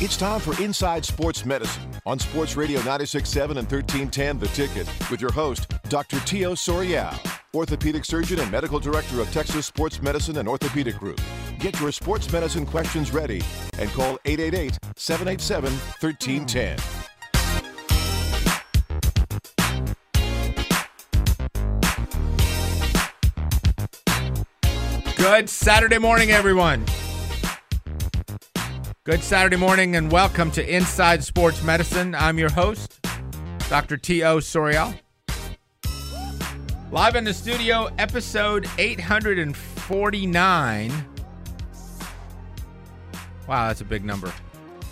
It's time for Inside Sports Medicine on Sports Radio 96.7 and 1310 The Ticket with your host, Dr. Tio Sorial, orthopedic surgeon and medical director of Texas Sports Medicine and Orthopedic Group. Get your sports medicine questions ready and call 888 787 1310. Good Saturday morning, everyone. Good Saturday morning, and welcome to Inside Sports Medicine. I'm your host, Dr. T.O. Sorial. Live in the studio, episode 849. Wow, that's a big number.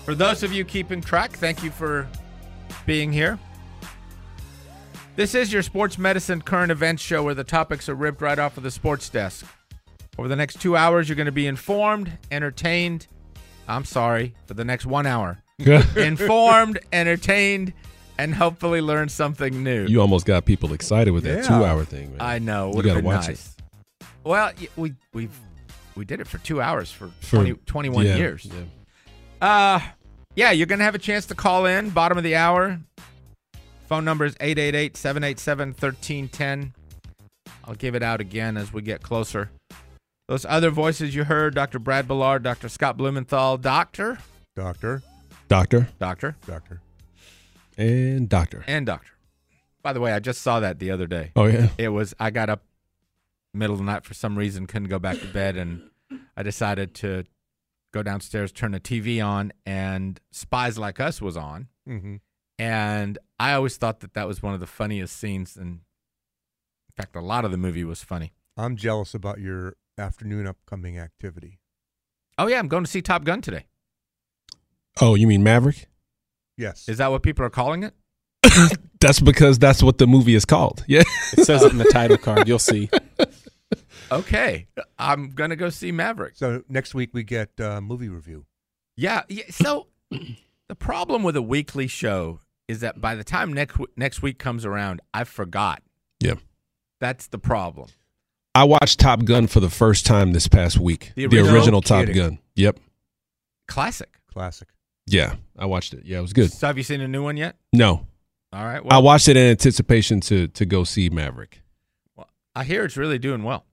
For those of you keeping track, thank you for being here. This is your sports medicine current events show where the topics are ripped right off of the sports desk. Over the next two hours, you're going to be informed, entertained. I'm sorry, for the next one hour. informed, entertained, and hopefully learn something new. You almost got people excited with that Yeah. two-hour thing, man. I know. You Would have gotta been watch nice. Well, y- we we we did it for two hours for, For- 20, 21 yeah, years. yeah. Uh, yeah, you're going to have a chance to call in, bottom of the hour. Phone number is 888 787 1310. I'll give it out again as we get closer. Those other voices you heard Dr. Brad Ballard, Dr. Scott Blumenthal, Doctor, Doctor, Doctor Doctor, doctor. and Doctor. and Doctor. By the way, I just saw that the other day. Oh yeah. It was, I got up middle of the night for some reason, couldn't go back to bed, and I decided to go downstairs, turn the TV on, and Spies Like Us was on. Mm-hmm. and I always thought that that was one of the funniest scenes. And in fact, a lot of the movie was funny. I'm jealous about your afternoon upcoming activity. Oh yeah, I'm going to see Top Gun today. Oh, you mean Maverick? Yes. Is that what people are calling it? That's because that's what the movie is called. Yeah. It says it in the title card. You'll see. Okay, I'm gonna go see Maverick. so next week we get uh, movie review. Yeah. yeah so the problem with a weekly show is that by the time next next week comes around, I forgot. Yeah. That's the problem. I watched Top Gun for the first time this past week. The The original? original, Top Gun. Yep. Classic. Classic. Yeah, I watched it. Yeah, it was good. So have you seen a new one yet? No, All right. I watched it in anticipation to to go see Maverick. Well, I hear it's really doing well.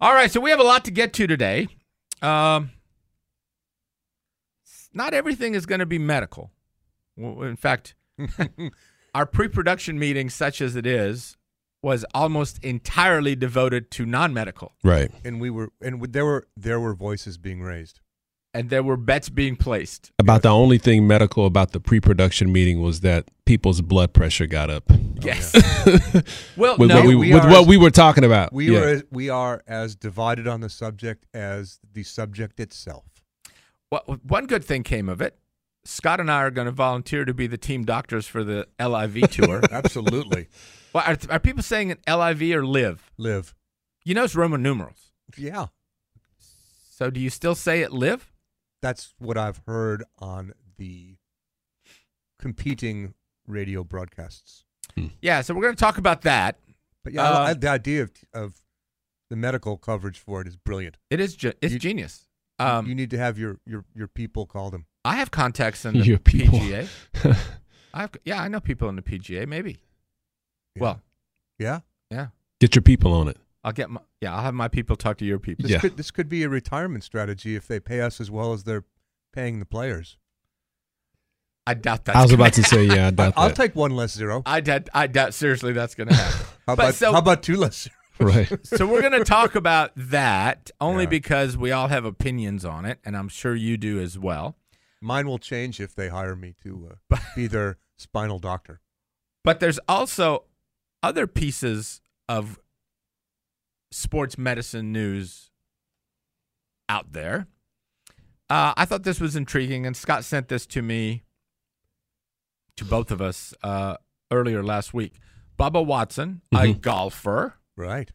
All right, so we have a lot to get to today. Um, not everything is going to be medical. In fact, our pre-production meeting, such as it is, was almost entirely devoted to non-medical, Right. And we were, and there were there were voices being raised. and there were bets being placed. About the only thing medical about the pre-production meeting was that people's blood pressure got up. Yes. Oh, well, With, no, what, we, we with are- what we were talking about. We Yeah. were we are as divided on the subject as the subject itself. Well, one good thing came of it. Scott and I are going to volunteer to be the team doctors for the LIV tour. Absolutely. well, are, are people saying it LIV or live? Live. You know it's Roman numerals. Yeah. So do you still say it live? That's what I've heard on the competing radio broadcasts. Yeah, so we're going to talk about that. But yeah, Uh, I- the idea of of the medical coverage for it is brilliant. It is ge- it's You- genius. You- Um, you need to have your your your people call them. I have contacts in the Your people. PGA. I have, yeah, I know people in the PGA. Maybe. Yeah. Well, Yeah. yeah, Get your people on it. I'll get my yeah. I'll have my people talk to your people. This Yeah. could this could be a retirement strategy if they pay us as well as they're paying the players. I doubt that. I was about to say, yeah, I doubt I'll that. take one less zero. I doubt. I doubt seriously that's going to happen. How But about so- how about two less? Zero? Right. so we're going to talk about that only Yeah. because we all have opinions on it, and I'm sure you do as well. Mine will change if they hire me to uh, be their spinal doctor. But there's also other pieces of sports medicine news out there. Uh, I thought this was intriguing, and Scott sent this to me, to both of us, uh, earlier last week. Bubba Watson, a Mhm. golfer, Right.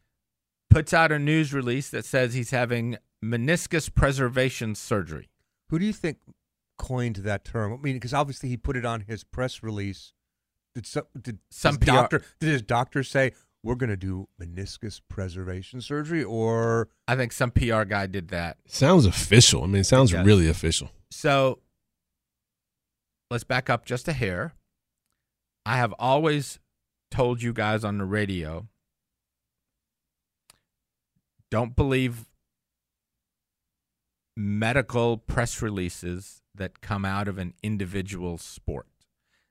puts out a news release that says he's having meniscus preservation surgery. Who do you think coined that term? I mean, because obviously he put it on his press release. Did some did Some his PR doctor did his doctor say we're going to do meniscus preservation surgery, or I think some PR guy did that. Sounds official. I mean, it sounds It really official. So let's back up just a hair. I have always told you guys on the radio don't believe medical press releases that come out of an individual sport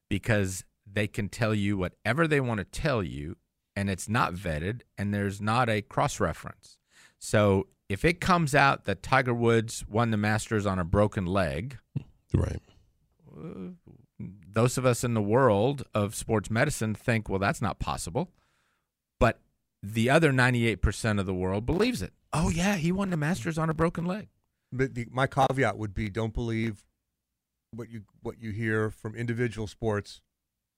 because they can tell you whatever they want to tell you and it's not vetted and there's not a cross reference. So if it comes out that Tiger Woods won the Masters on a broken leg, Right. Uh, those of us in the world of sports medicine think, well, that's not possible. But the other 98% of the world believes it. Oh, yeah, he won the Masters on a broken leg. But the, my caveat would be: don't believe what you what you hear from individual sports,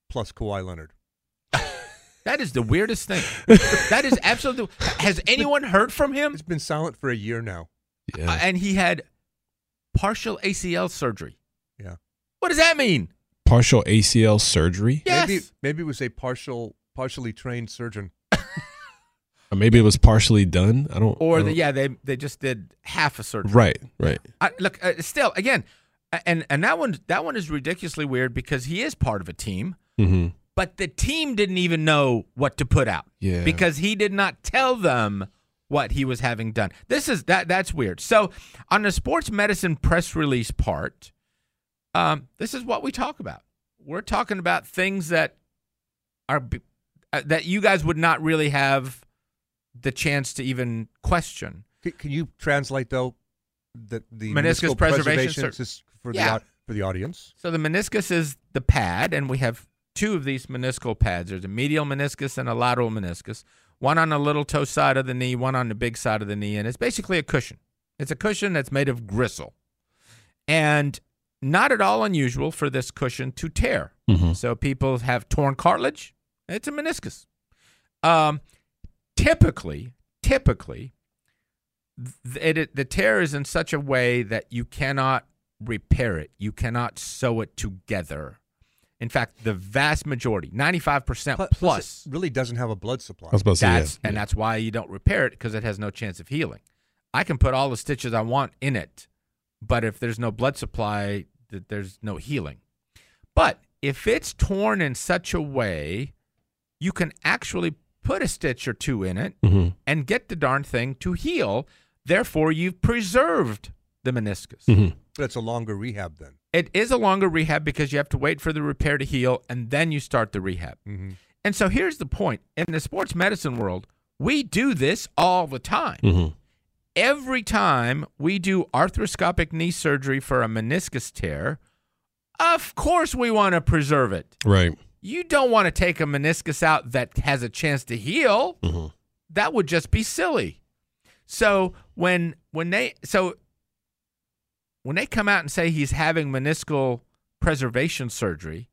plus Kawhi Leonard. That is the weirdest thing. that is absolutely. Has anyone heard from him? It's been silent for a year now. Yeah. Uh, and he had partial ACL surgery. Yeah. What does that mean? Partial ACL surgery. Yes. Maybe maybe it was a partial partially trained surgeon. Or maybe it was partially done. I don't. Or I don't- yeah, they they just did half a surgery. Right. Right. I, look, uh, still, again, and and that one that one is ridiculously weird because he is part of a team, hmm but the team didn't even know what to put out. Yeah. because he did not tell them what he was having done. This is that that's weird. So on the sports medicine press release part, um, this is what we talk about. We're talking about things that are uh, that you guys would not really have the chance to even question. Can, can you translate though the the Meniscus meniscal preservation sur- is for Yeah. the for the audience? So the meniscus is the pad, and we have two of these meniscal pads. There's a medial meniscus and a lateral meniscus. One on the little toe side of the knee, one on the big side of the knee, and it's basically a cushion. It's a cushion that's made of gristle, and not at all unusual for this cushion to tear. hmm So people have torn cartilage. It's a meniscus. Um, typically, typically, th- it, the tear is in such a way that you cannot repair it. You cannot sew it together. In fact, the vast majority, ninety-five percent Plu- plus, it really doesn't have a blood supply. I was about to say that's yeah. and that's why you don't repair it because it has no chance of healing. I can put all the stitches I want in it, but if there's no blood supply, th- there's no healing. But if it's torn in such a way, you can actually put a stitch or two in it Mhm. and get the darn thing to heal. Therefore, you've preserved the meniscus. Mhm. But it's a longer rehab then. It is a longer rehab because you have to wait for the repair to heal and then you start the rehab. Mm-hmm. And so here's the point in the sports medicine world, we do this all the time. Mhm. Every time we do arthroscopic knee surgery for a meniscus tear, of course we want to preserve it. Right. You don't want to take a meniscus out that has a chance to heal. Mhm. That would just be silly. So when when they so when they come out and say he's having meniscal preservation surgery,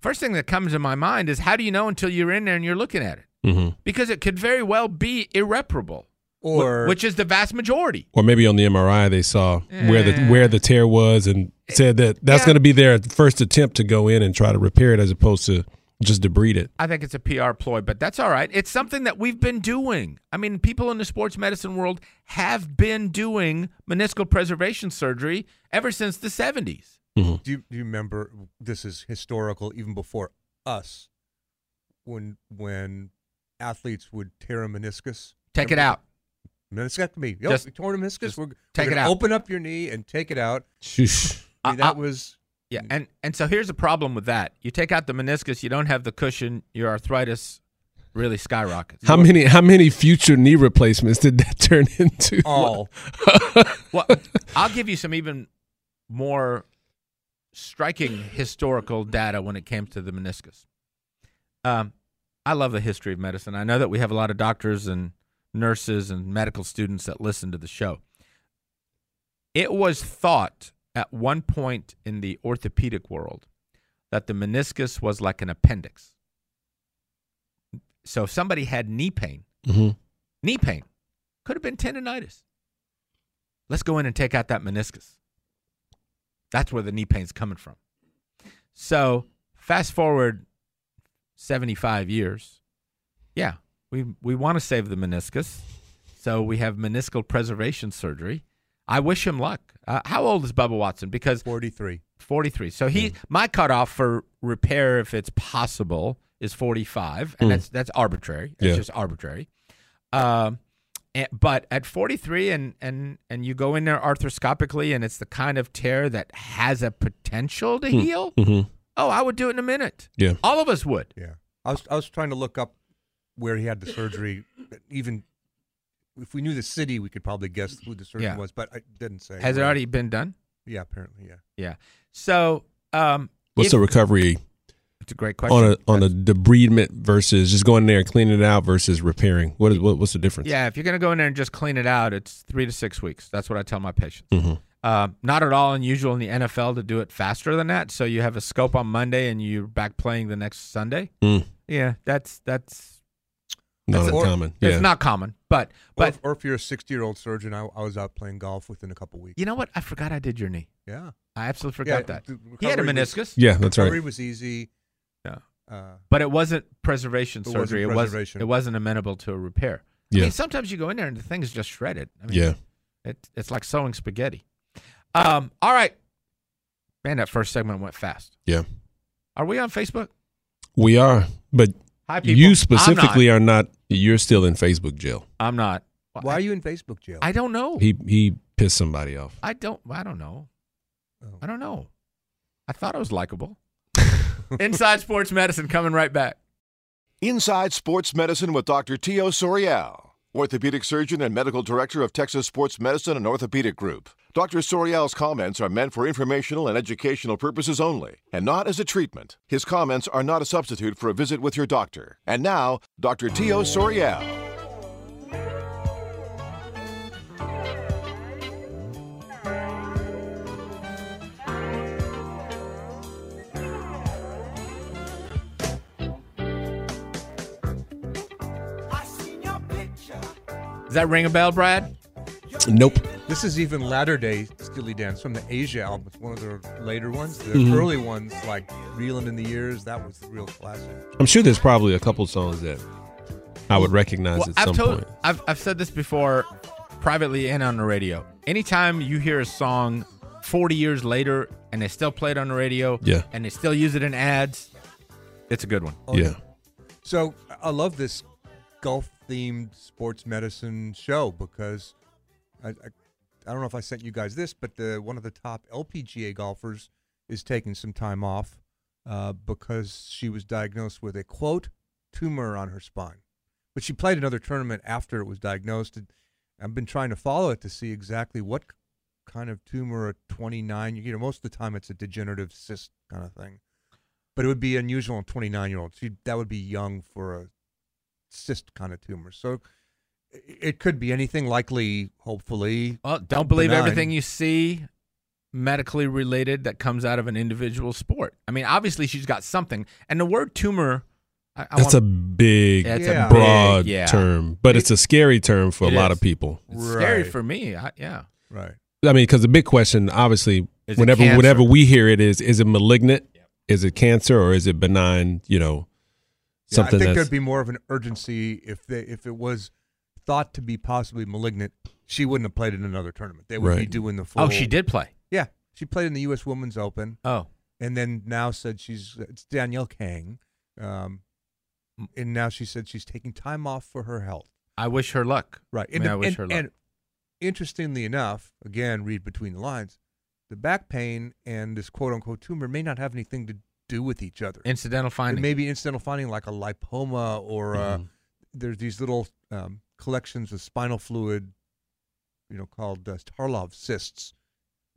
first thing that comes to my mind is how do you know until you're in there and you're looking at it? Mhm. Because it could very well be irreparable, Or which is the vast majority. Or maybe on the MRI they saw where the where the tear was and said that that's Yeah. going to be their first attempt to go in and try to repair it as opposed to just debride it. I think it's a PR ploy, but that's all right. It's something that we've been doing. I mean, people in the sports medicine world have been doing meniscal preservation surgery ever since the 70s. Mhm. do you, do you remember this is historical even before us when when athletes would tear a meniscus Take it out. meniscectomy yep, Just- we tore a meniscus just we're, take we're it gonna out. open up your knee and take it out Shoosh. I mean, that was Yeah, and and so here's the problem with that. You take out the meniscus, you don't have the cushion, your arthritis really skyrockets. How many how many future knee replacements did that turn into? all well, I'll give you some even more striking historical data when it came to the meniscus. Um, I love the history of medicine. I know that we have a lot of doctors and nurses and medical students that listen to the show. It was thought at one point in the orthopedic world that the meniscus was like an appendix. So if somebody had knee pain, Mhm. knee pain could have been tendonitis. Let's go in and take out that meniscus. That's where the knee pain's coming from. So fast forward 75 years. Yeah, we, we want to save the meniscus. So we have meniscal preservation surgery. I wish him luck. Uh, how old is Bubba Watson? Because 43. 43. So he my cutoff for repair, if it's possible, is 45, and Mm. that's that's arbitrary. It's Yeah. just arbitrary. Um, and, but at 43, and and and you go in there arthroscopically, and it's the kind of tear that has a potential to heal. hmm Oh, I would do it in a minute. Yeah. All of us would. Yeah. I was I was trying to look up where he had the surgery. Even if we knew the city, we could probably guess who the surgeon Yeah. was, but I didn't say. Has it already been done? Yeah, apparently, yeah. Yeah. So, um, What's if- the recovery It's a great question. on a on a debridement versus just going in there and cleaning it out versus repairing? What is what, what's the difference? yeah, if you're going to go in there and just clean it out, it's three to six weeks. That's what I tell my patients. hmm Um, not at all unusual in the NFL to do it faster than that. So you have a scope on Monday and you're back playing the next Sunday. Mm. Yeah, that's that's Not That's- or- uncommon. Yeah. it's not common. But Or but if, or if you're a 60 year old surgeon, I, I was out playing golf within a couple weeks. you know what? I forgot I did your knee. Yeah. I absolutely forgot Yeah, that. He had a recovery was- meniscus, yeah, that's recovery right. was easy. Yeah. Uh, but it wasn't preservation It wasn't surgery. it was it wasn't amenable to a repair. Yeah. I mean, sometimes you go in there and the thing's just shredded. I mean, Yeah. It, it's like sewing spaghetti. Um, all right. Man, that first segment went fast. Yeah. Are we on Facebook? We are, but Hi, people. you I'm specifically are not. You're still in Facebook jail. I'm not. why are you in Facebook jail? I don't know. He he pissed somebody off. I don't. I don't know. Oh. I don't know. I thought I was likable. Inside Sports Medicine coming right back. Inside Sports Medicine with Dr. Tio Sorial, orthopedic surgeon and medical director of Texas Sports Medicine and Orthopedic Group. Dr. Sorial's comments are meant for informational and educational purposes only, and not as a treatment. His comments are not a substitute for a visit with your doctor. And now, Dr. Tio Sorial. Does that ring a bell, Brad? Nope. This is even latter day Steely Dan from the Aja album. It's one of their later ones. The Mhm. early ones, like Reeling in the Years, that was the real classic. I'm sure there's probably a couple songs that I would recognize Well, at I've some told, point. I've I've said this before, privately and on the radio. Anytime you hear a song 40 years later and they still play it on the radio, Yeah. and they still use it in ads, it's a good one. Oh, yeah. So I love this golf themed sports medicine show because I, I I don't know if I sent you guys this, but the one of the top LPGA golfers is taking some time off uh, because she was diagnosed with a quote tumor on her spine. But she played another tournament after it was diagnosed. And I've been trying to follow it to see exactly what kind of tumor at 29. You know, most of the time it's a degenerative cyst kind of thing but it would be unusual in 29 year olds. That would be young for a cyst kind of tumor. So it could be anything. Likely, hopefully, Well, don't believe Benign. everything you see medically related that comes out of an individual sport. I mean, obviously she's got something, and the word tumor. I, I That's want, a big, Yeah, it's Yeah. a big- broad yeah. term, but it's a scary term for a lot is. of people. It's scary for me. I, yeah, right? I mean, because the big question, obviously, Is whenever whenever we hear it, is is it malignant? Is it cancer or is it benign? You know, Yeah, something I think that's there'd be more of an urgency if they if it was thought to be possibly malignant. She wouldn't have played in another tournament. They would be doing the full. Oh, she did play. Yeah, she played in the U.S. Women's Open, Oh, and then now said she's it's Danielle Kang, um, and now she said she's taking time off for her health. I wish her luck. Right. I mean, I wish and, her luck. and interestingly enough, again, read between the lines, the back pain and this quote unquote tumor may not have anything to do with each other. Incidental It finding. may be incidental finding like a lipoma or uh, Mhm. there's these little um, collections of spinal fluid, you know, called uh, Tarlov cysts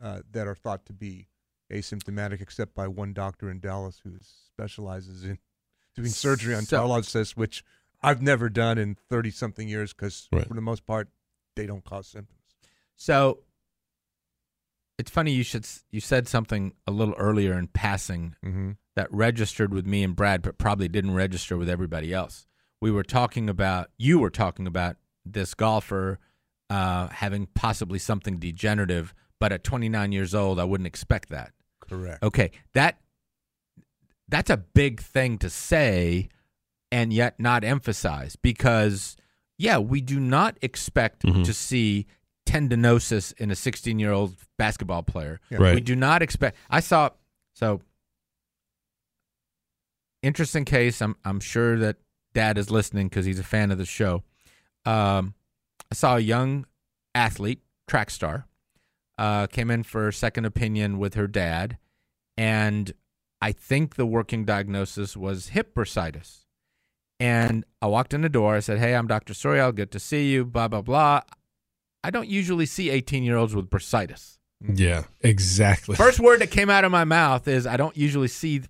uh, that are thought to be asymptomatic, except by one doctor in Dallas who specializes in doing surgery on So- Tarlov cysts, which I've never done in 30 something years because Right. for the most part, they don't cause symptoms. So it's funny you should you said something a little earlier in passing Mm-hmm. that registered with me and Brad, but probably didn't register with everybody else. We were talking about you were talking about this golfer uh, having possibly something degenerative, but at 29 years old, I wouldn't expect that. Correct. Okay, that that's a big thing to say, and yet not emphasize because yeah, we do not expect Mhm. to see tendinosis in a 16 year old basketball player. Right. We do not expect. I saw so interesting case. I'm I'm sure that Dad is listening because he's a fan of the show. Um, I saw a young athlete, track star, uh, came in for a second opinion with her dad, and I think the working diagnosis was hip bursitis. And I walked in the door. I said, "Hey, I'm Dr. Sorial. Good to see you." Blah blah blah. I don't usually see 18 year olds with bursitis. Yeah, exactly. First word that came out of my mouth is, "I don't usually see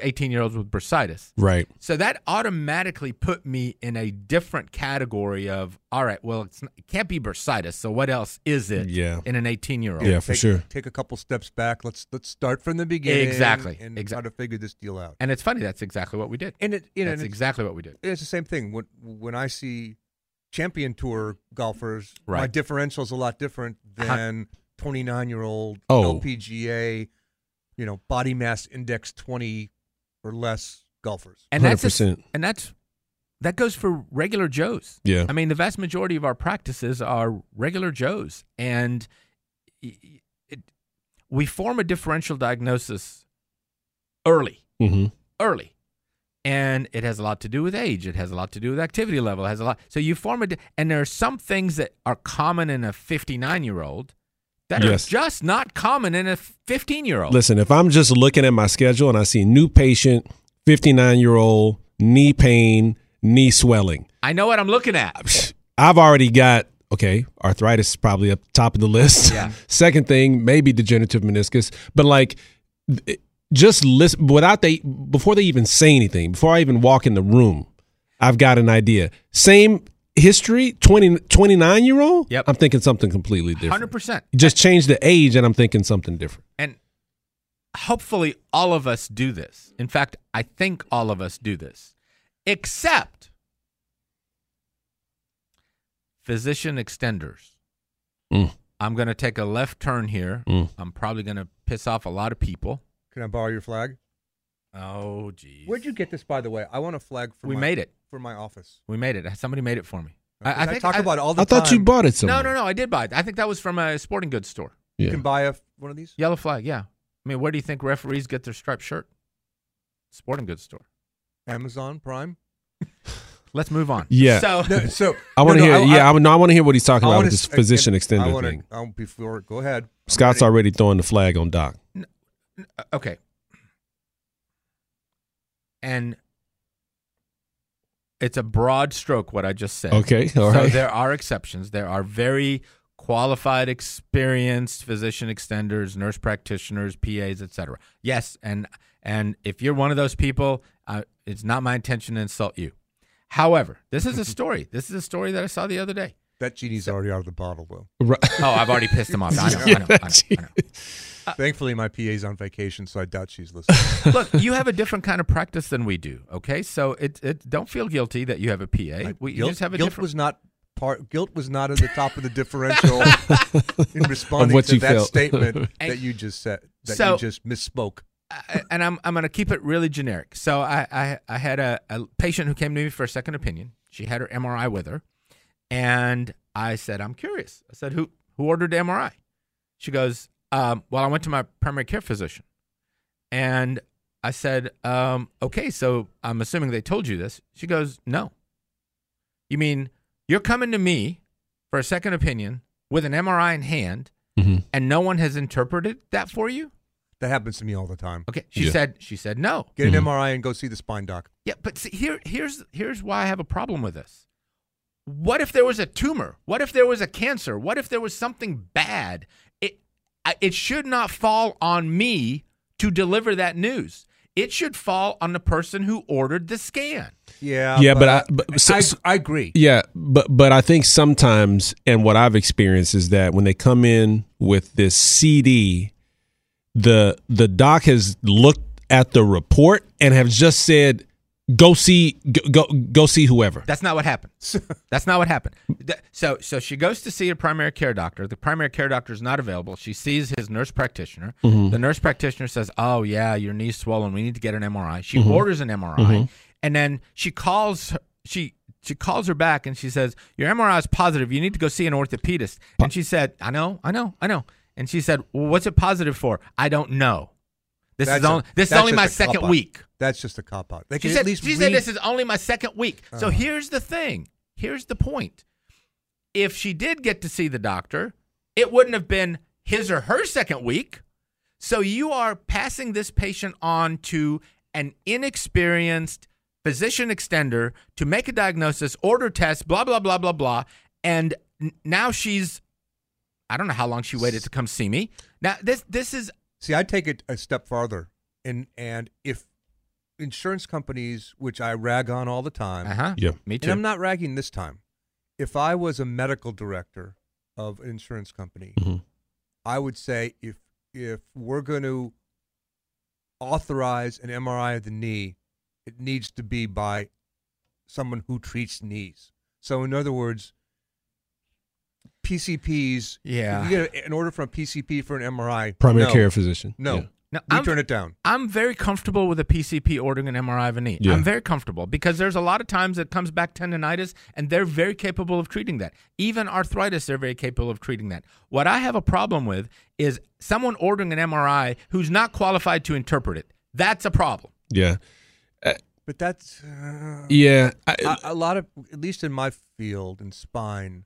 18 year olds with bursitis." right. So that automatically put me in a different category of, all right, well, it's not, it can't be bursitis. So what else is it Yeah. in an 18 year old? Yeah, for take, sure. Take a couple steps back. Let's let's start from the beginning. Exactly, And exact- try to figure this deal out. And it's funny, that's exactly what we did. And it you know That's and it's, exactly what we did. it's the same thing. When when I see champion tour golfers, right. my differential is a lot different than 29 year old Oh. LPGA, you know, body mass index 20 or less golfers. And that's, 100%. and that's, that goes for regular Joes. Yeah. I mean, the vast majority of our practices are regular Joes. And y- y- it, we form a differential diagnosis early. hmm early. And it has a lot to do with age. It has a lot to do with activity level. It has a lot. So you form a, and there are some things that are common in a 59 year old that Yes. are just not common in a 15 year old. Listen, if I'm just looking at my schedule and I see new patient, 59 year old, knee pain, knee swelling, I know what I'm looking at. I've already got okay, arthritis is probably up top of the list. Yeah. Second thing, maybe degenerative meniscus, but like just listen without they before they even say anything, before I even walk in the room, I've got an idea. Same history, 20, 29 year old. Yep. I'm thinking something completely different. 100%. Just change the age, and I'm thinking something different. And hopefully all of us do this. In fact, I think all of us do this, except physician extenders. Mm. I'm going to take a left turn here. Mm. I'm probably going to piss off a lot of people. Can I borrow your flag? Oh, geez. Where'd you get this, by the way? I want a flag for We my, made it. for my office. We made it. Somebody made it for me. I, think talk about it all the I thought you bought it somewhere. No, no, no. I did buy it. I think that was from a sporting goods store. You can buy a one of these. Yellow flag. Yeah. I mean, where do you think referees get their striped shirt? Sporting goods store. Amazon Prime. Let's move on. Yeah. So No, so I want to no, no, hear. yeah, I, no, I want to hear what he's talking I about with this s- physician and extender I wanna, thing. I, before, go ahead. Scott's already throwing the flag on Doc. Okay. And it's a broad stroke what I just said. Okay, all so right. there are exceptions. There are very qualified, experienced physician extenders, nurse practitioners, PAs, etc. Yes, and and if you're one of those people, uh, it's not my intention to insult you. However, this is a story. This is a story that I saw the other day. That genie's already out of the bottle, though. Right. Oh, I've already pissed him off. I know. I know. I know, I know. Uh, Thankfully, my PA's on vacation, so I doubt she's listening. Look, you have a different kind of practice than we do. Okay, so it, it don't feel guilty that you have a PA. We you guilt, just have a guilt different. was not part. Guilt was not at the top of the differential in responding what to you that felt. statement And- that you just said. That So- you just misspoke. I- and I'm I'm going to keep it really generic. So I I, I had a, a patient who came to me for a second opinion. She had her MRI with her, and I said, "I'm curious." I said, "Who who ordered the MRI?" She goes, um, "Well, I went to my primary care physician," and I said, um, "Okay, so I'm assuming they told you this." She goes, "No." You mean you're coming to me for a second opinion with an MRI in hand, Mhm. and no one has interpreted that for you? That happens to me all the time. Okay, she Yeah. said she said no. Get an Mhm. MRI and go see the spine doc. Yeah, but see, here here's here's why I have a problem with this. What if there was a tumor? What if there was a cancer? What if there was something bad? It should not fall on me to deliver that news. It should fall on the person who ordered the scan. Yeah, Yeah, but I- but- so- I, I agree. Yeah, but but I think sometimes, and what I've experienced is that when they come in with this CD, the the doc has looked at the report and have just said, "Go see, go go, go see whoever." That's not what happened. That's not what happened. So, so she goes to see a primary care doctor. The primary care doctor is not available. She sees his nurse practitioner. Mm-hmm. The nurse practitioner says, "Oh yeah, your knee's swollen. We need to get an MRI." She mm-hmm. orders an MRI, mm-hmm. and then she calls. her- She she calls her back and she says, "Your MRI is positive. You need to go see an orthopedist." And she said, "I know, I know, I know." And she said, well, "What's it positive for? I don't know. This That's is only this is only my second cop-out. week." That's just a cop out. They She said, she read, said this is only my second week. So uh-huh. here's the thing. Here's the point. If she did get to see the doctor, it wouldn't have been his or her second week. So you are passing this patient on to an inexperienced physician extender to make a diagnosis, order tests, blah, blah, blah, blah, blah. And now she's, I don't know how long she waited to come see me. Now, this, this is, See, I'd take it a step farther, and and if insurance companies, which I rag on all the time, uh huh. Yeah. Me too. and I'm not ragging this time. If I was a medical director of an insurance company, Mhm. I would say if if we're going to authorize an MRI of the knee, it needs to be by someone who treats knees. So, in other words, PCPs. Yeah. You get an order from a PCP for an MRI. Primary no, care physician. No. Yeah. Now, We I'm- turn it down. I'm very comfortable with a PCP ordering an MRI of a knee. Yeah. I'm very comfortable because there's a lot of times it comes back tendonitis, and they're very capable of treating that. Even arthritis, they're very capable of treating that. What I have a problem with is someone ordering an MRI who's not qualified to interpret it. That's a problem. Yeah. But that's uh, Yeah. I- a, a lot of, at least in my field in spine.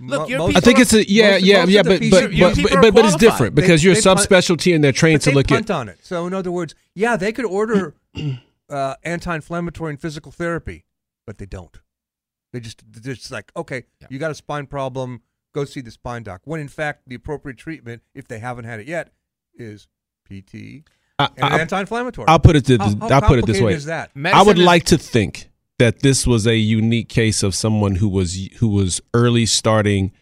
Look, mo- your most- I think it's a yeah, most- yeah, most yeah, but PC but but, but, but, but it's different because They- you're a they punt- subspecialty and they're trained but to they look punt at. on it. So in other words, yeah, they could order uh, anti-inflammatory and physical therapy, but they don't. They just they're just like, okay, Yeah. you got a spine problem, go see the spine doc. When in fact, the appropriate treatment, if they haven't had it yet, is PT I, and I, anti-inflammatory. I'll put it this. How- how I'll put it this complicated way. Is that? I would is- like to think that this was a unique case of someone who was who was early starting,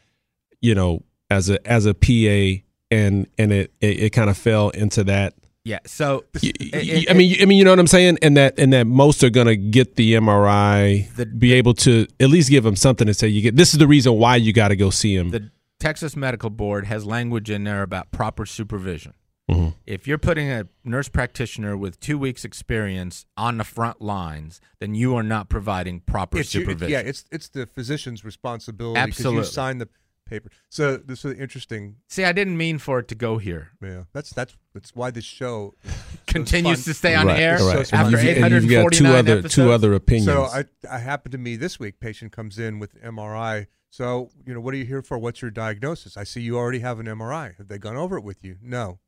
you know, as a as a PA, and and it it, it kind of fell into that. Yeah. So it- it- I mean, you- I mean, you know what I'm saying, and that and that most are gonna get the MRI, The- be able to at least give them something to say. You get this is the reason why you got to go see him. the Texas Medical Board has language in there about proper supervision. Mhm. If you're putting a nurse practitioner with two weeks experience on the front lines, then you are not providing proper It's your- it- supervision. yeah, it's it's the physician's responsibility because Absolutely. you sign the paper. So this is interesting. See, I didn't mean for it to go here. Yeah, that's that's that's why this show is so Continues to stay on right, air right. it's And after you've, and you've got two 849 other episodes. two other opinions. So I, I happened to me this week. Patient comes in with MRI. So you know, what are you here for? What's your diagnosis? I see you already have an MRI. Have they gone over it with you? No.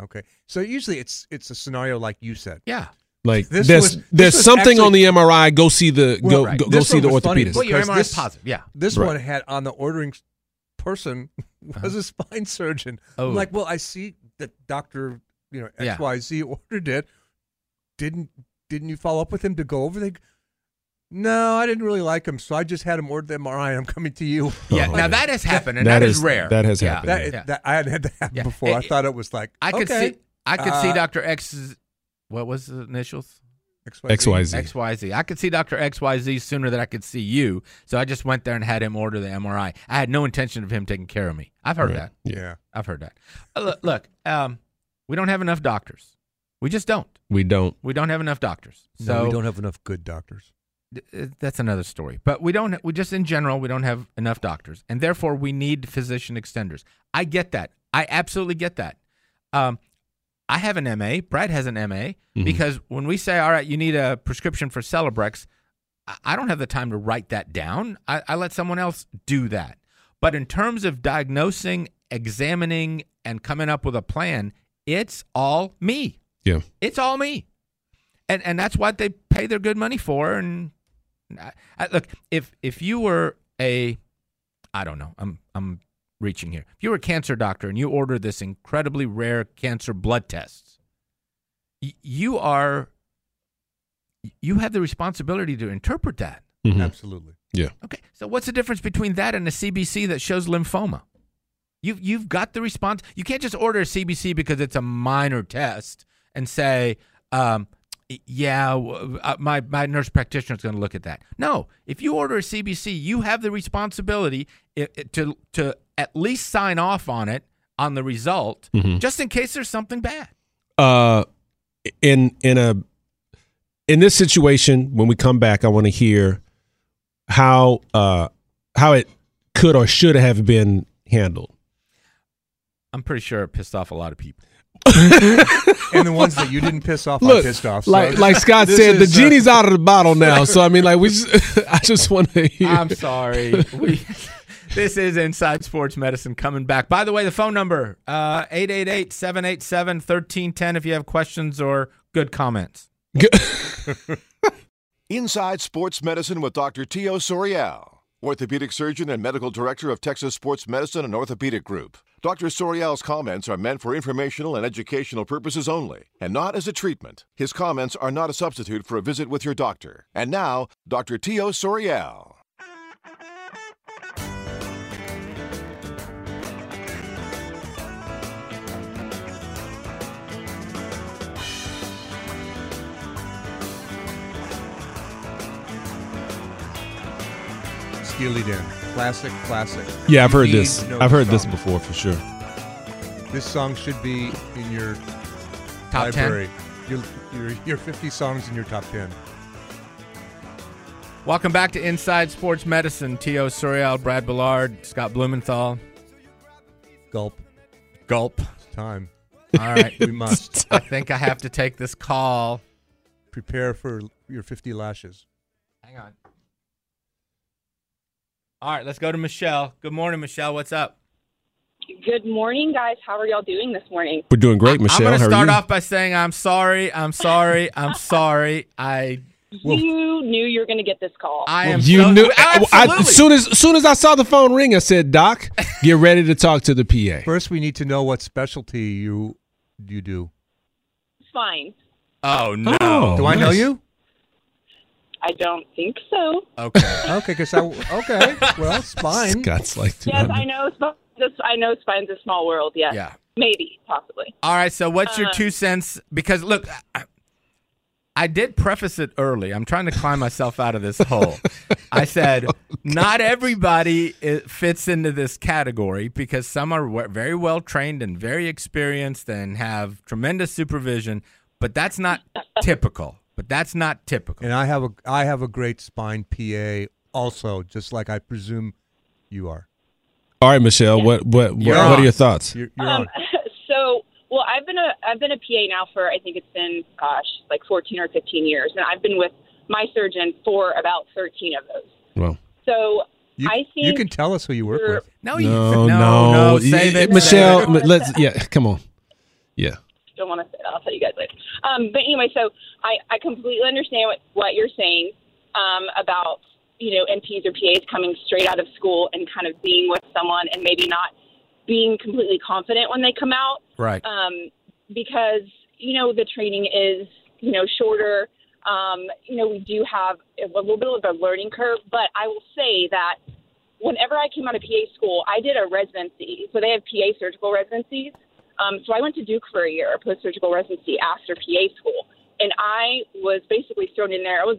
Okay. So usually it's it's a scenario like you said. Yeah. like this there's was- this there's was something on the MRI. Go see the Well, go right. go, go This see one the orthopedist. Well, your MRI this- is positive. Yeah. This Right. one had on the ordering person was a uh-huh. spine surgeon. Oh. I'm like, well, I see that Doctor, you know, Yeah. X Y Z ordered it. Didn't didn't you follow up with him to go over? They, no, I didn't really like him, so I just had him order the MRI. I'm coming to you. Yeah. Oh, now yeah. that has happened, and that that is, is- rare. that has Yeah. happened, That, Yeah. that I hadn't had that happen Yeah. before. It- I thought it was like I could okay, see. I could see Uh, Doctor X's. What was the initials? XYZ. XYZ. XYZ. I could see Dr. XYZ sooner than I could see you. So I just went there and had him order the MRI. I had no intention of him taking care of me. I've heard Right. that. Yeah. I've heard that. Uh, look, look um, we don't have enough doctors. We just don't. We don't. We don't have enough doctors. No, we don't have enough good doctors. Uh, that's another story. But we don't. We just in general we don't have enough doctors, and therefore we need physician extenders. I get that. I absolutely get that. Um, I have an MA. Brad has an MA Mhm. because when we say, "All right, you need a prescription for Celebrex," I- I don't have the time to write that down. I, I let someone else do that. But in terms of diagnosing, examining, and coming up with a plan, it's all me. Yeah. It's all me, and and that's what they pay their good money for. And I, I, look, if if you were a, I don't know, I'm I'm reaching here. If you were a cancer doctor and you ordered this incredibly rare cancer blood tests, y- you are you have the responsibility to interpret that. Mhm. Absolutely. Yeah. Okay, so what's the difference between that and a CBC that shows lymphoma? You've you've got the response. You can't just order a CBC because it's a minor test and say, um, "Yeah, uh, my my nurse practitioner is going to look at that." No, if you order a CBC, you have the responsibility to to at least sign off on it on the result, Mhm. just in case there's something bad. uh in in a in this situation, when we come back, I want to hear how uh, how it could or should have been handled. I'm pretty sure it pissed off a lot of people. and the ones that you didn't piss off, I pissed off. So like like Scott this said, the is, uh, genie's out of the bottle now. So I mean, like we, just, I just want to hear. I'm sorry. We, this is Inside Sports Medicine coming back. By the way, the phone number uh, 888-787-1310 if you have questions or good comments. Inside Sports Medicine with Dr. Tio Sorial, orthopedic surgeon and medical director of Texas Sports Medicine and Orthopedic Group. Dr. Sorial's comments are meant for informational and educational purposes only, and not as a treatment. His comments are not a substitute for a visit with your doctor. And now, Dr. Tio Sorial. Steely Dan, classic, classic. yeah, I've You heard this. to I've the heard this before for sure. This song should be in your Top library. Your, your your 50 songs in your top 10. 10. Welcome back to Inside Sports Medicine. Tio Sorial, Brad Ballard, Scott Blumenthal. Gulp. Gulp. It's time. All right. We must I think I have to take this call. prepare for your 50 lashes. Hang on. All right, let's go to Michelle. Good morning, Michelle. What's up? Good morning, guys. How are y'all doing this morning? We're doing great, Michelle. I'm going to start off by saying I'm sorry. I'm sorry. I'm sorry. I Well- you knew you were going to get this call. I am You so, knew. Absolutely. I, as soon as, as soon as I saw the phone ring, I said, "Doc, get ready to talk to the PA." First, we need to know what specialty you you do. Fine. oh no. Oh. Do I know nice. you? I don't think so. Okay. Okay, because I okay. Well, spine. Scott's like, Yes, I know. Sp- I know spine's a small world. Yes. Yeah. Maybe, possibly. All right. So, what's your Uh, two cents? Because look, I, I did preface it early. I'm trying to climb myself out of this hole. I said not everybody fits into this category because some are very well trained and very experienced and have tremendous supervision, but that's not typical. But that's not typical. And I have a I have a great spine PA also, just like I presume you are. All right, Michelle. What what what, You're what on. are your thoughts? You're, you're Um, so, well, I've been a I've been a PA now for I think it's been gosh like 14 or 15 years, and I've been with my surgeon for about 13 of those. Well, So You, I think you can tell us who you work you're- with. no, you, no, no, no, no, save Yeah, it, Michelle. save it. Let's yeah. Come on. Yeah. Don't want to say that. I'll tell you guys later. Um, but anyway, so I, I completely understand what, what you're saying um, about, you know, NPs or PAs coming straight out of school and kind of being with someone and maybe not being completely confident when they come out Right. um, because, you know, the training is, you know, shorter. Um, you know, we do have a little bit of a learning curve, but I will say that whenever I came out of PA school, I did a residency. So they have PA surgical residencies. Um, so I went to Duke for a year, a post surgical residency after PA school. And I was basically thrown in there. I was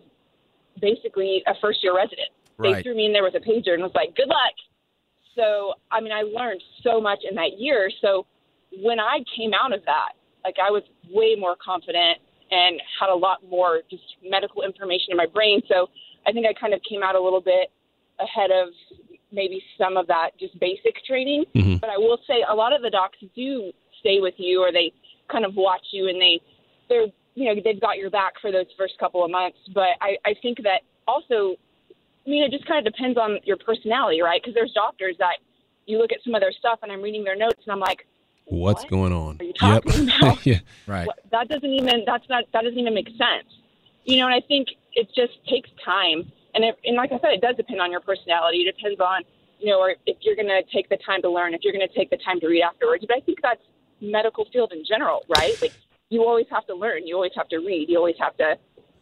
basically a first year resident. They Right. threw me in there with a pager and was like, good luck. So, I mean, I learned so much in that year. So when I came out of that, like I was way more confident and had a lot more just medical information in my brain. So I think I kind of came out a little bit ahead of maybe some of that just basic training. Mhm. But I will say a lot of the docs do stay with you or they kind of watch you and they they're you know they've got your back for those first couple of months. But I I think that also I mean it just kind of depends on your personality, right? Because there's doctors that you look at some of their stuff and I'm reading their notes and I'm like What's What going on? are you talking about? yeah. Right. that doesn't even that's not that doesn't even make sense you know and i think it just takes time and it, and like i said it does depend on your personality it depends on you know or if you're going to take the time to learn if you're going to take the time to read afterwards but i think that's medical field in general right like you always have to learn you always have to read you always have to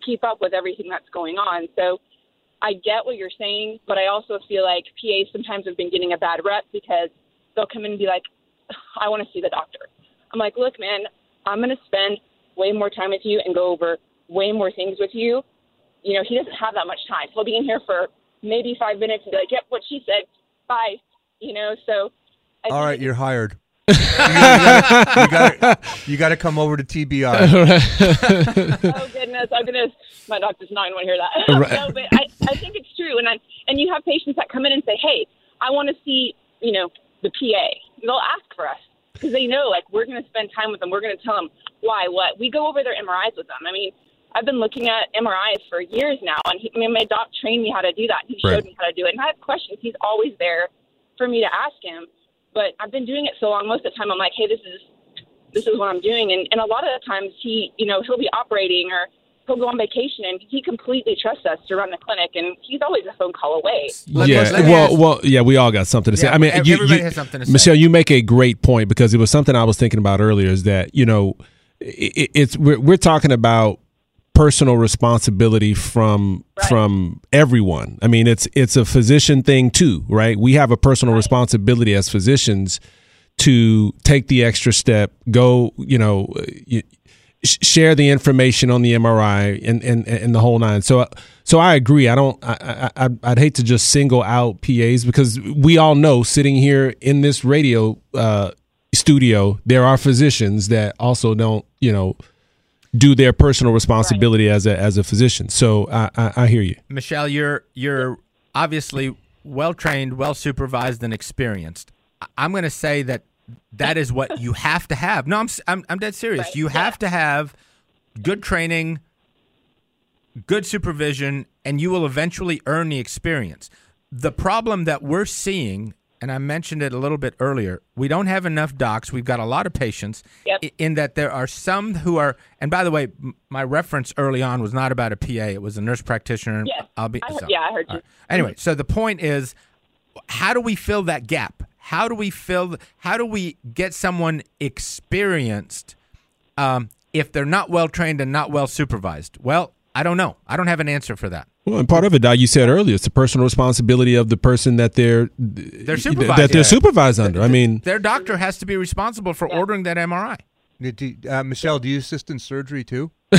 keep up with everything that's going on so i get what you're saying but i also feel like pas sometimes have been getting a bad rep because they'll come in and be like i want to see the doctor i'm like look man I'm going to spend way more time with you and go over way more things with you. You know, he doesn't have that much time. He'll be in here for maybe five minutes and be like, yep, what she said, bye. You know, so. I All right, you're hired. You got you got to come over to TBI. oh goodness, oh, I'm gonna. My doctor's not gonna want to hear that. Right. no, but I, I think it's true, and I and you have patients that come in and say, "Hey, I want to see, you know, the PA." They'll ask for us because they know, like, we're gonna spend time with them. We're gonna tell them why, what. We go over their MRIs with them. I mean, I've been looking at MRIs for years now, and he, I mean, my doc trained me how to do that. He Right. showed me how to do it, and I have questions. He's always there for me to ask him. But I've been doing it so long. Most of the time, I'm like, "Hey, this is this is what I'm doing. And, and a lot of the times he, you know, he'll be operating or he'll go on vacation and he completely trusts us to run the clinic and he's always a phone call away. Let- yeah, let well, ask- well, yeah, we all got something to say. Yeah, I mean, ev- you, everybody you- has something to say. Michelle, you make a great point because it was something I was thinking about earlier. Is that you know, it, it's we're, we're talking about personal responsibility from from everyone. I mean, it's it's a physician thing too, right? We have a personal responsibility as physicians to take the extra step, go, you know, share the information on the MRI and, and, and the whole nine. So, so I agree. I don't, I, I, I'd- I'd hate to just single out PAs because we all know sitting here in this radio uh, studio, there are physicians that also don't, you know, do their personal responsibility as a, as a physician. So I, I, I hear you. Michelle, you're you're obviously well trained, well supervised, and experienced. I- I'm going to say that that is what you have to have. No, I'm s- I'm, I'm dead serious. Right, You yeah. have to have good training, good supervision, and you will eventually earn the experience. The problem that we're seeing, and I mentioned it a little bit earlier, we don't have enough docs. We've got a lot of patients. Yep. In that there are some who are, and by the way, m- my reference early on was not about a PA; it was a nurse practitioner. Yes. I'll be. I heard- so- yeah, I heard you. Anyway, so the point is, how do we fill that gap? How do we fill? How do we get someone experienced um, if they're not well trained and not well supervised? Well, I don't know. I don't have an answer for that. Well, and part of it, Doc, you said earlier, it's the personal responsibility of the person that they're They're supervised. that they're Yeah. supervised under. I mean, Their doctor has to be responsible for ordering that MRI. Uh, Michelle, do you assist in surgery too?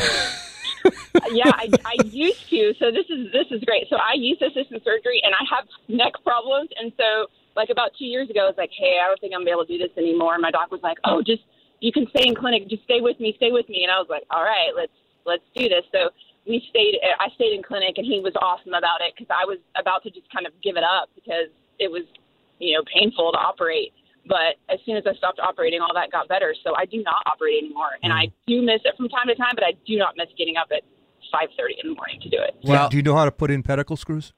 yeah, I, I used to. So this is this is great. So I used to assist in surgery, and I have neck problems. And so, like about two years ago, I was like, "Hey, I don't think I'm gonna be able to do this anymore." And my doc was like, "Oh, just you can stay in clinic. Just stay with me. Stay with me." And I was like, "All right, let's let's do this." So we stayed. I stayed in clinic, and he was awesome about it because I was about to just kind of give it up because it was, you know, painful to operate. But as soon as I stopped operating, all that got better. So I do not operate anymore, and I mm-hmm. do miss it from time to time. But I do not miss getting up at five thirty in the morning to do it. Well, do you know how to put in pedicle screws?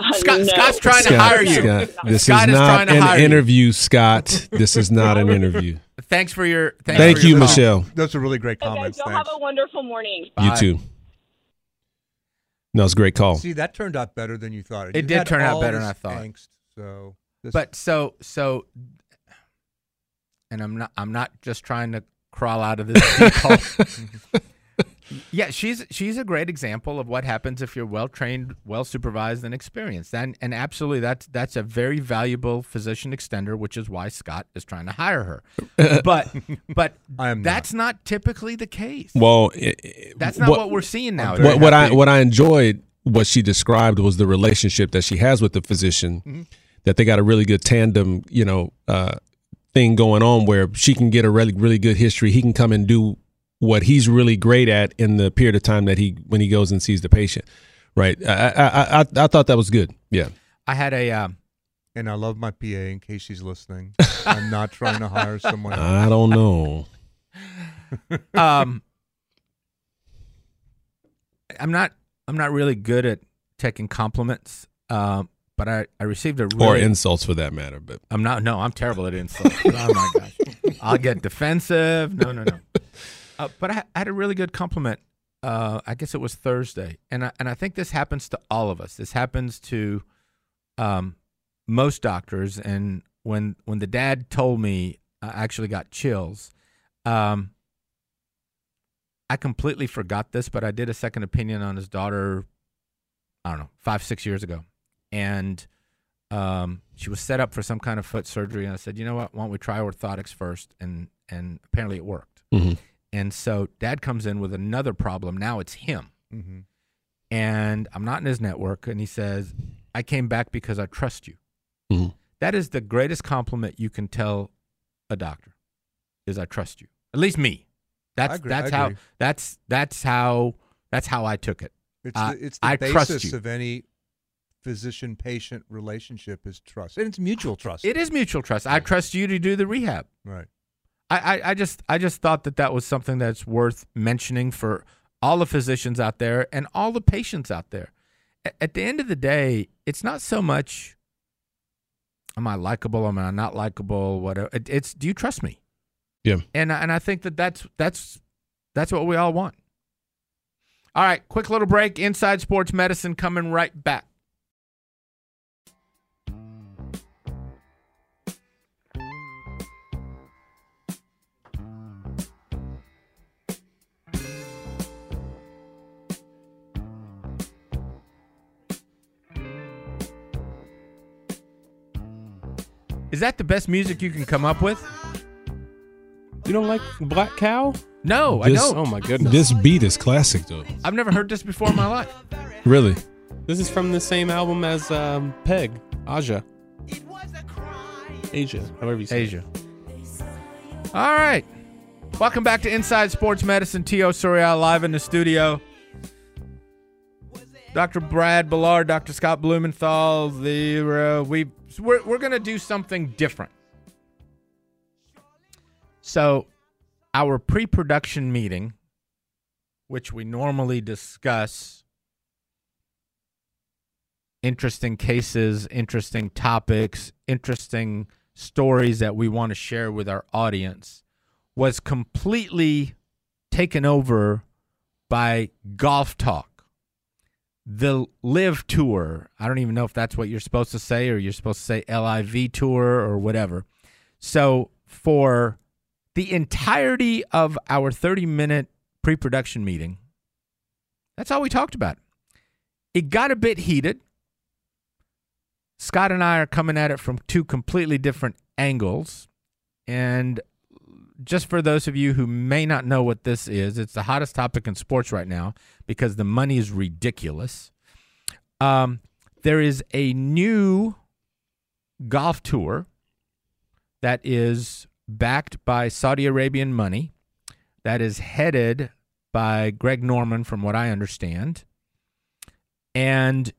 Oh, Scott, No. Scott's trying to hire you. Scott, this Scott is is not trying to an hire you. interview, Scott. This is not an interview. Thanks for your. Thanks Thank for you, your. Michelle. Those are really great Okay, comments. y'all have a wonderful morning. You too. No, it's a great call. See, that turned out better than you thought. It You did turn out better than I thought. Angst, so, this, But so so, and I'm not. I'm not just trying to crawl out of this deep hole. Yeah, she's she's a great example of what happens if you're well trained, well supervised, and experienced. And and absolutely, that's that's a very valuable physician extender, which is why Scott is trying to hire her. But but am not. that's not. typically the case. Well, i- i- That's not what, we're seeing now. what, what I what I enjoyed what she described was the relationship that she has with the physician. Mm-hmm. That they got a really good tandem, you know, uh, thing going on where she can get a really really good history. He can come and do what he's really great at in the period of time that he when he goes and sees the patient. Right. I I I, I thought that was good. Yeah. I had a. Um, and I love my PA in case she's listening. I'm not trying to hire someone else. I don't know. um, I'm not. I'm not really good at taking compliments. Um, but I, I received a really. Or insults for that matter. But I'm not. No, I'm terrible at insults. oh my gosh, I'll get defensive. No, no, no. Uh, but I, I had a really good compliment. Uh, I guess it was Thursday, and I, and I think this happens to all of us. This happens to um, most doctors. And when when the dad told me, I actually got chills. Um, I completely forgot this, but I did a second opinion on his daughter. I don't know, five six years ago, and um, she was set up for some kind of foot surgery, and I said, you know what? Why don't we try orthotics first? And and apparently it worked. Mhm. And so dad comes in with another problem. Now it's him, hmm and I'm not in his network. And he says, I came back because I trust you. Mhm. That is the greatest compliment you can tell a doctor is I trust you. At least me. That's agree- that's how that's that's how that's how I took it. It's Uh, the, it's the I trust basis you. of any physician-patient relationship is trust, and it's mutual trust. It is mutual trust. I trust you to do the rehab. right. I, I, I just I just thought that that was something that's worth mentioning for all the physicians out there and all the patients out there. A- At the end of the day, it's not so much am I likable, am I not likable, whatever. It, it's do you trust me? Yeah. And and I think that that's that's that's what we all want. All right, quick little break. Inside Sports Medicine coming right back. Is that the best music you can come up with? You don't like Black Cow? No, I This- don't. Oh my goodness. This beat is classic, though. I've never heard this before in my life. Really? This is from the same album as um, Peg, Aja. Asia, however you say Asia. All right. Welcome back to Inside Sports Medicine. T.O. Souryal live in the studio. Dr. Brad Ballard, Dr. Scott Blumenthal. The uh, we we're we're gonna do something different. So, our pre-production meeting, which we normally discuss interesting cases, interesting topics, interesting stories that we want to share with our audience was completely taken over by Golf Talk. The Live Tour. I don't even know if that's what you're supposed to say or you're supposed to say LIV Tour or whatever. So, for the entirety of our 30 minute pre production meeting, that's all we talked about. It got a bit heated. Scott and I are coming at it from two completely different angles. And just for those of you who may not know what this is, it's the hottest topic in sports right now because the money is ridiculous. Um, there is a new golf tour that is backed by Saudi Arabian money, that is headed by Greg Norman, from what I understand. And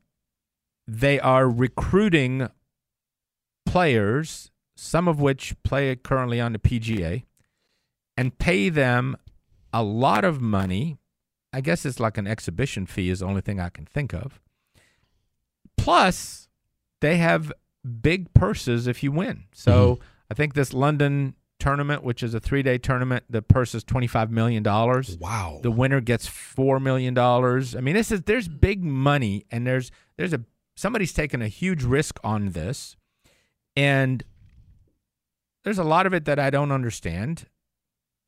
they are recruiting players, some of which play currently on the PGA, and pay them a lot of money. I guess it's like an exhibition fee, is the only thing I can think of. Plus, they have big purses if you win. So mm-hmm. I think this London tournament, which is a three day tournament, the purse is $25 million. Wow. The winner gets four million dollars. I mean, this is there's big money, and there's there's a somebody's taken a huge risk on this, and there's a lot of it that I don't understand.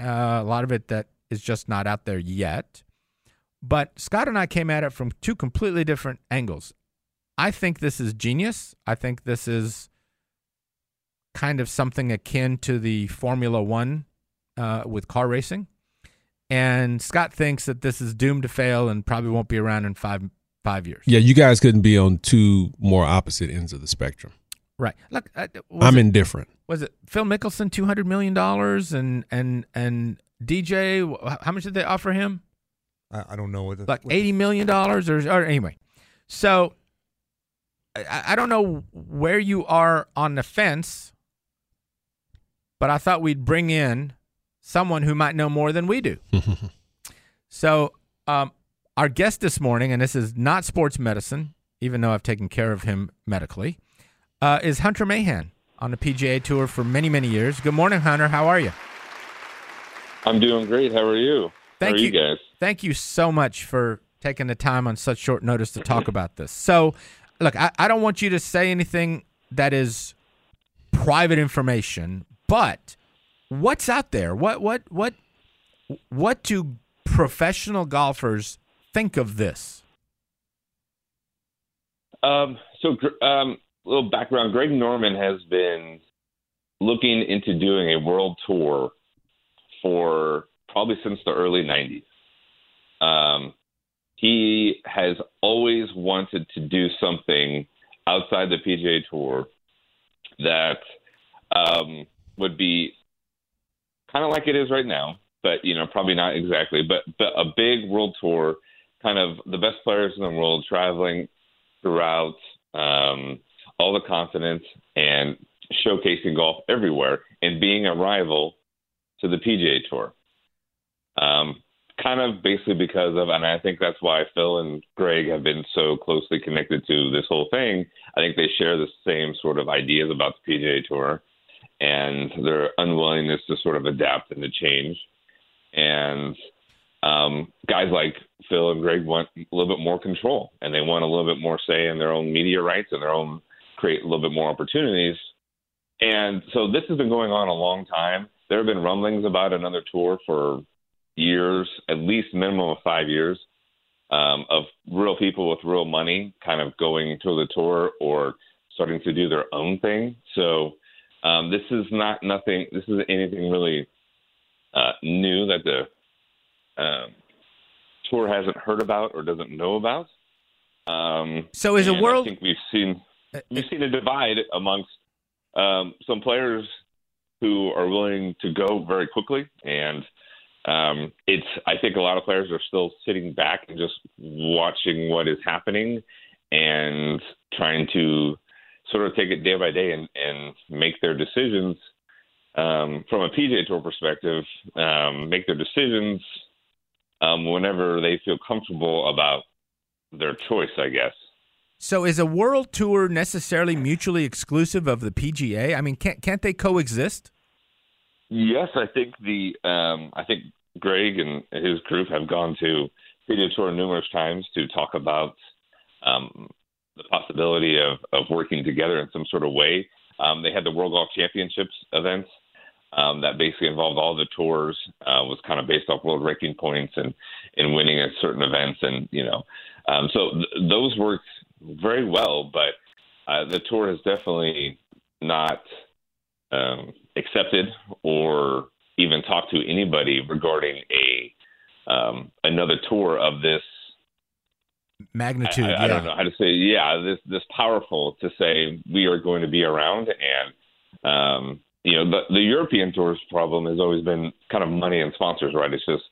Uh, a lot of it that is just not out there yet. But Scott and I came at it from two completely different angles. I think this is genius. I think this is kind of something akin to the Formula One uh, with car racing. And Scott thinks that this is doomed to fail and probably won't be around in five five years. Yeah, you guys couldn't be on two more opposite ends of the spectrum. Right. Look, uh, I'm it, indifferent. Was it Phil Mickelson two hundred million dollars and and and DJ? How much did they offer him? I, I don't know what the, Like what eighty million dollars, or, or anyway. So I, I don't know where you are on the fence, but I thought we'd bring in someone who might know more than we do. So, um, our guest this morning, and this is not sports medicine, even though I've taken care of him medically, uh, is Hunter Mahan on the PGA Tour for many, many years. Good morning, Hunter. How are you? I'm doing great. How are you? Thank How are you. you guys? Thank you so much for taking the time on such short notice to talk about this. So, look, I, I don't want you to say anything that is private information, but what's out there? What what what what do professional golfers think of this? Um, so, um, little background: Greg Norman has been looking into doing a world tour for probably since the early '90s. Um, he has always wanted to do something outside the PGA Tour that um, would be kind of like it is right now, but you know, probably not exactly. But but a big world tour, kind of the best players in the world traveling throughout um, all the continents and showcasing golf everywhere and being a rival to the PGA Tour. Um, kind of basically because of, and I think that's why Phil and Greg have been so closely connected to this whole thing. I think they share the same sort of ideas about the PGA Tour and their unwillingness to sort of adapt and to change. And um, guys like Phil and Greg want a little bit more control, and they want a little bit more say in their own media rights and their own create a little bit more opportunities. And so this has been going on a long time. There have been rumblings about another tour for years, at least minimum of five years, um, of real people with real money kind of going to the tour or starting to do their own thing. So um, this is not nothing. This isn't anything really uh, new that the um, tour hasn't heard about or doesn't know about. Um, so is a world? I think we've seen we've seen a divide amongst um, some players who are willing to go very quickly and um, it's I think a lot of players are still sitting back and just watching what is happening and trying to sort of take it day by day and, and make their decisions um, from a PGA Tour perspective, um, make their decisions um, whenever they feel comfortable about their choice, I guess. So, is a world tour necessarily mutually exclusive of the PGA? I mean, can't can't they coexist? Yes, I think the um, I think Greg and his group have gone to PGA Tour numerous times to talk about um, the possibility of, of working together in some sort of way. Um, they had the World Golf Championships events um, that basically involved all the tours, uh, was kind of based off world ranking points and, and winning at certain events. And, you know, um, so th- those worked very well, but uh, the tour has definitely not um, accepted or even talked to anybody regarding a um, another tour of this magnitude. I, I, yeah. I, don't know how to say. Yeah, this this powerful to say we are going to be around, and um, you know the the European tour's problem has always been kind of money and sponsors, right? It's just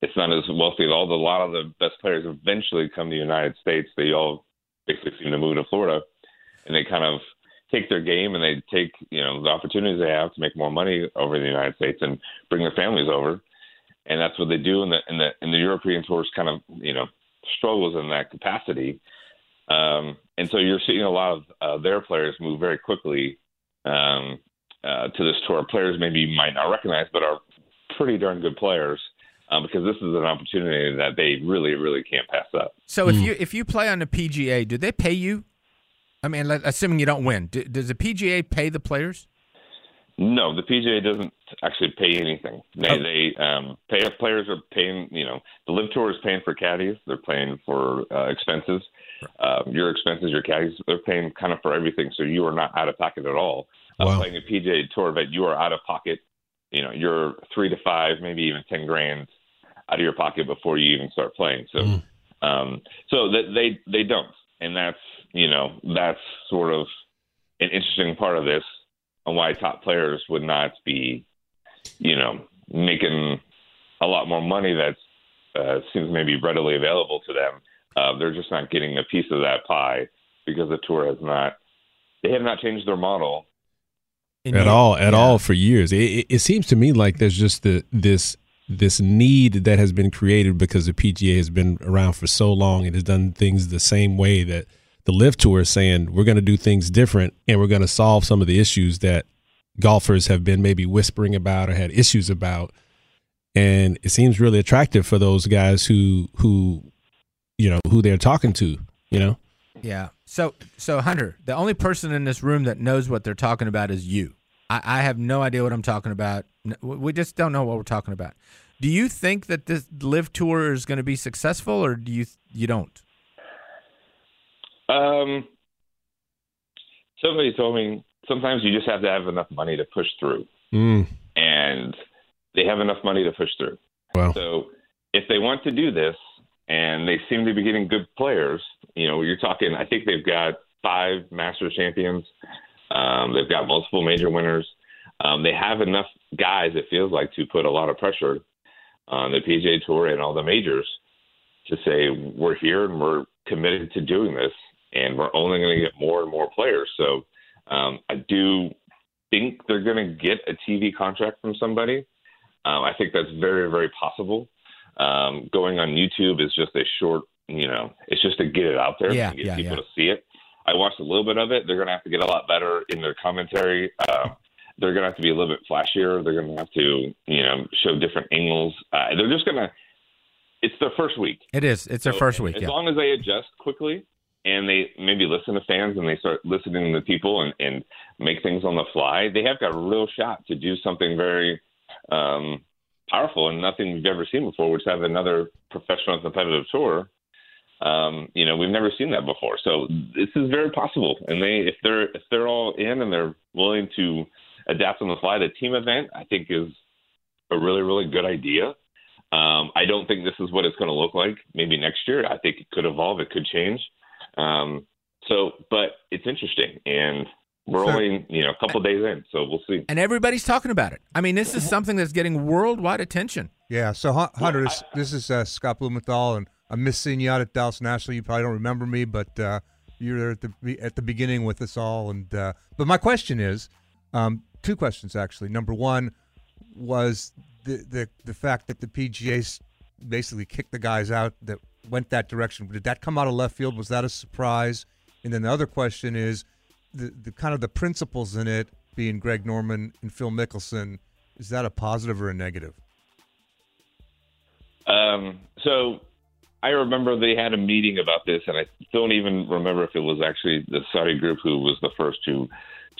it's not as wealthy all. A lot of the best players eventually come to the United States. They all basically seem to move to Florida, and they kind of take their game and they take you know the opportunities they have to make more money over in the United States and bring their families over, and that's what they do. And the in the in the European tours kind of you know struggles in that capacity, um, and so you're seeing a lot of uh, their players move very quickly um, uh, to this tour. Players maybe you might not recognize, but are pretty darn good players. Um, because this is an opportunity that they really, really can't pass up. So if you if you play on the PGA, do they pay you I mean, assuming you don't win, does the PGA pay the players? No, the PGA doesn't actually pay anything. They, oh. they um, pay if players are paying. You know, the Live Tour is paying for caddies. They're paying for uh, expenses. Uh, your expenses, your caddies, they're paying kind of for everything. So you are not out of pocket at all. Uh, wow. playing a PGA Tour event, you are out of pocket. You know, you're three to five, maybe even ten grand out of your pocket before you even start playing. So, mm. um, so that they they don't, and that's you know, that's sort of an interesting part of this on why top players would not be, you know, making a lot more money that uh, seems maybe readily available to them. Uh, they're just not getting a piece of that pie because the tour has not, they have not changed their model at all, at yeah. all for years. It, it, it, seems to me like there's just the, this this need that has been created because the PGA has been around for so long and has done things the same way that the live Tour is saying we're going to do things different and we're going to solve some of the issues that golfers have been maybe whispering about or had issues about. And it seems really attractive for those guys who who you know who they're talking to. You know. Yeah. So so Hunter, the only person in this room that knows what they're talking about is you. I, I have no idea what I'm talking about. We just don't know what we're talking about. Do you think that this live tour is going to be successful, or do you you don't? Um, somebody told me sometimes you just have to have enough money to push through, mm. and they have enough money to push through. Wow. So if they want to do this, and they seem to be getting good players, you know, you're talking. I think they've got five Masters champions. Um, they've got multiple major winners. Um, they have enough guys. It feels like to put a lot of pressure on the PGA Tour and all the majors to say we're here and we're committed to doing this, and we're only going to get more and more players. So um, I do think they're going to get a TV contract from somebody. Um, I think that's very, very possible. Um, going on YouTube is just a short, you know, it's just to get it out there Yeah, and get yeah, people yeah. to see it. I watched a little bit of it. They're going to have to get a lot better in their commentary. Um, they're going to have to be a little bit flashier. They're going to have to, you know, show different angles. Uh, they're just going to. It's their first week. It is. It's their So, first week. As Yeah. long as they adjust quickly and they maybe listen to fans and they start listening to people and, and make things on the fly, they have got a real shot to do something very um, powerful and nothing we've ever seen before, which have another professional competitive tour. Um, you know, we've never seen that before. So this is very possible. And they if they're if they're all in and they're willing to adapt on the fly, the team event I think is a really, really good idea. Um, I don't think this is what it's going to look like. Maybe next year, I think it could evolve. It could change. Um, so, but it's interesting, and we're So- only you know a couple days in, so we'll see. And everybody's talking about it. I mean, this is something that's getting worldwide attention. Yeah. So Hun- Hunter, this, this is uh, Scott Blumenthal, and I'm missing you out at Dallas National. You probably don't remember me, but uh, you're there at the at the beginning with us all. And uh, but my question is, um, two questions actually. Number one was the the the fact that the PGA basically kicked the guys out that went that direction. Did that come out of left field? Was that a surprise? And then the other question is the the kind of the principles in it being Greg Norman and Phil Mickelson. Is that a positive or a negative? Um, so I remember they had a meeting about this, and I don't even remember if it was actually the Saudi group who was the first to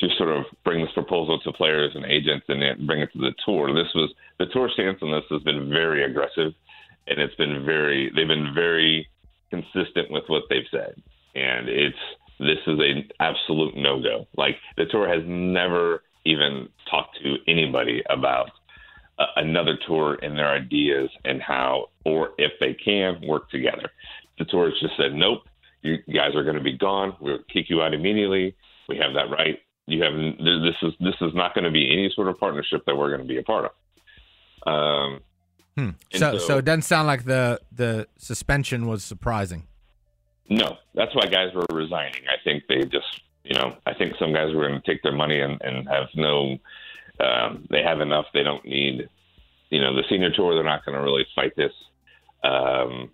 to sort of bring this proposal to players and agents and bring it to the tour. This was the tour stance on this has been very aggressive, and it's been very they've been very consistent with what they've said, and it's this is an absolute no go. Like the tour has never even talked to anybody about uh, another tour and their ideas and how, or if they can, work together. The tour has just said, nope, you guys are going to be gone. We'll kick you out immediately. We have that right. You have this is this is not going to be any sort of partnership that we're going to be a part of. Um, Hmm. So, so- so it doesn't sound like the the suspension was surprising. No, that's why guys were resigning. I think they just, you know, I think some guys were going to take their money and, and have no, um, they have enough. They don't need, you know, the senior tour. They're not going to really fight this, um,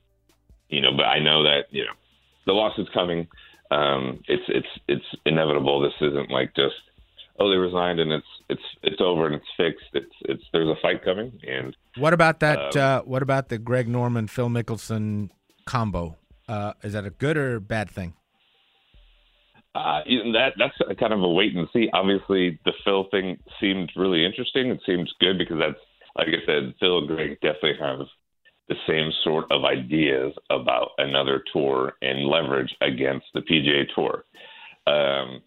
you know. But I know that you know the lawsuit's coming. Um, it's it's it's inevitable. This isn't like just oh they resigned and it's it's it's over and it's fixed. It's it's there's a fight coming and What about that? Um, uh, what about the Greg Norman Phil Mickelson combo? Uh, is that a good or bad thing? Uh, that that's kind of a wait and see. Obviously, the Phil thing seemed really interesting. It seems good because that's like I said, Phil and Greg definitely have the same sort of ideas about another tour and leverage against the PGA Tour. Um,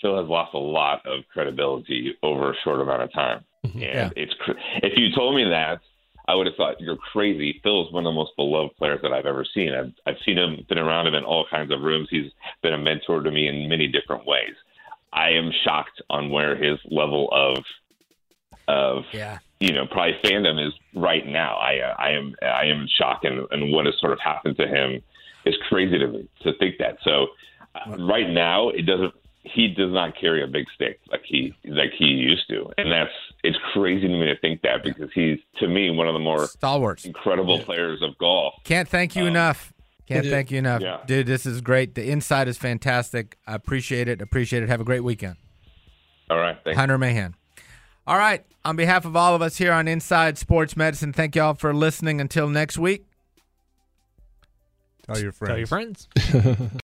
Phil has lost a lot of credibility over a short amount of time, and Yeah. it's cr- if you told me that. I would have thought you're crazy. Phil is one of the most beloved players that I've ever seen. I've, I've seen him, been around him in all kinds of rooms. He's been a mentor to me in many different ways. I am shocked on where his level of of Yeah. You know probably fandom is right now. I uh, I am I am in shock and, and what has sort of happened to him is crazy to me to think that. So uh, right now it doesn't. He does not carry a big stick like he like he used to, and that's it's crazy to me to think that because he's to me one of the more Stalwarts. incredible players of golf. Can't thank you Um, enough. Can't thank you enough, Yeah. dude. This is great. The insight is fantastic. I appreciate it. Appreciate it. Have a great weekend. All right, thanks. Hunter Mahan. All right. On behalf of all of us here on Inside Sports Medicine, thank y'all for listening. Until next week. Tell your friends. Tell your friends.